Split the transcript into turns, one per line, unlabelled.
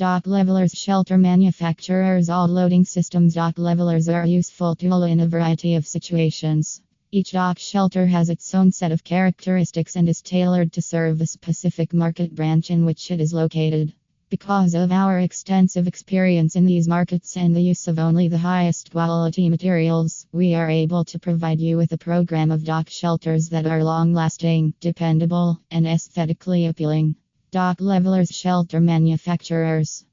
Dock levelers, shelter manufacturers, all loading systems. Dock levelers are a useful tool in a variety of situations. Each dock shelter has its own set of characteristics and is tailored to serve a specific market branch in which it is located. Because of our extensive experience in these markets and the use of only the highest quality materials, we are able to provide you with a program of dock shelters that are long lasting, dependable, and aesthetically appealing. Dock levelers, shelter manufacturers.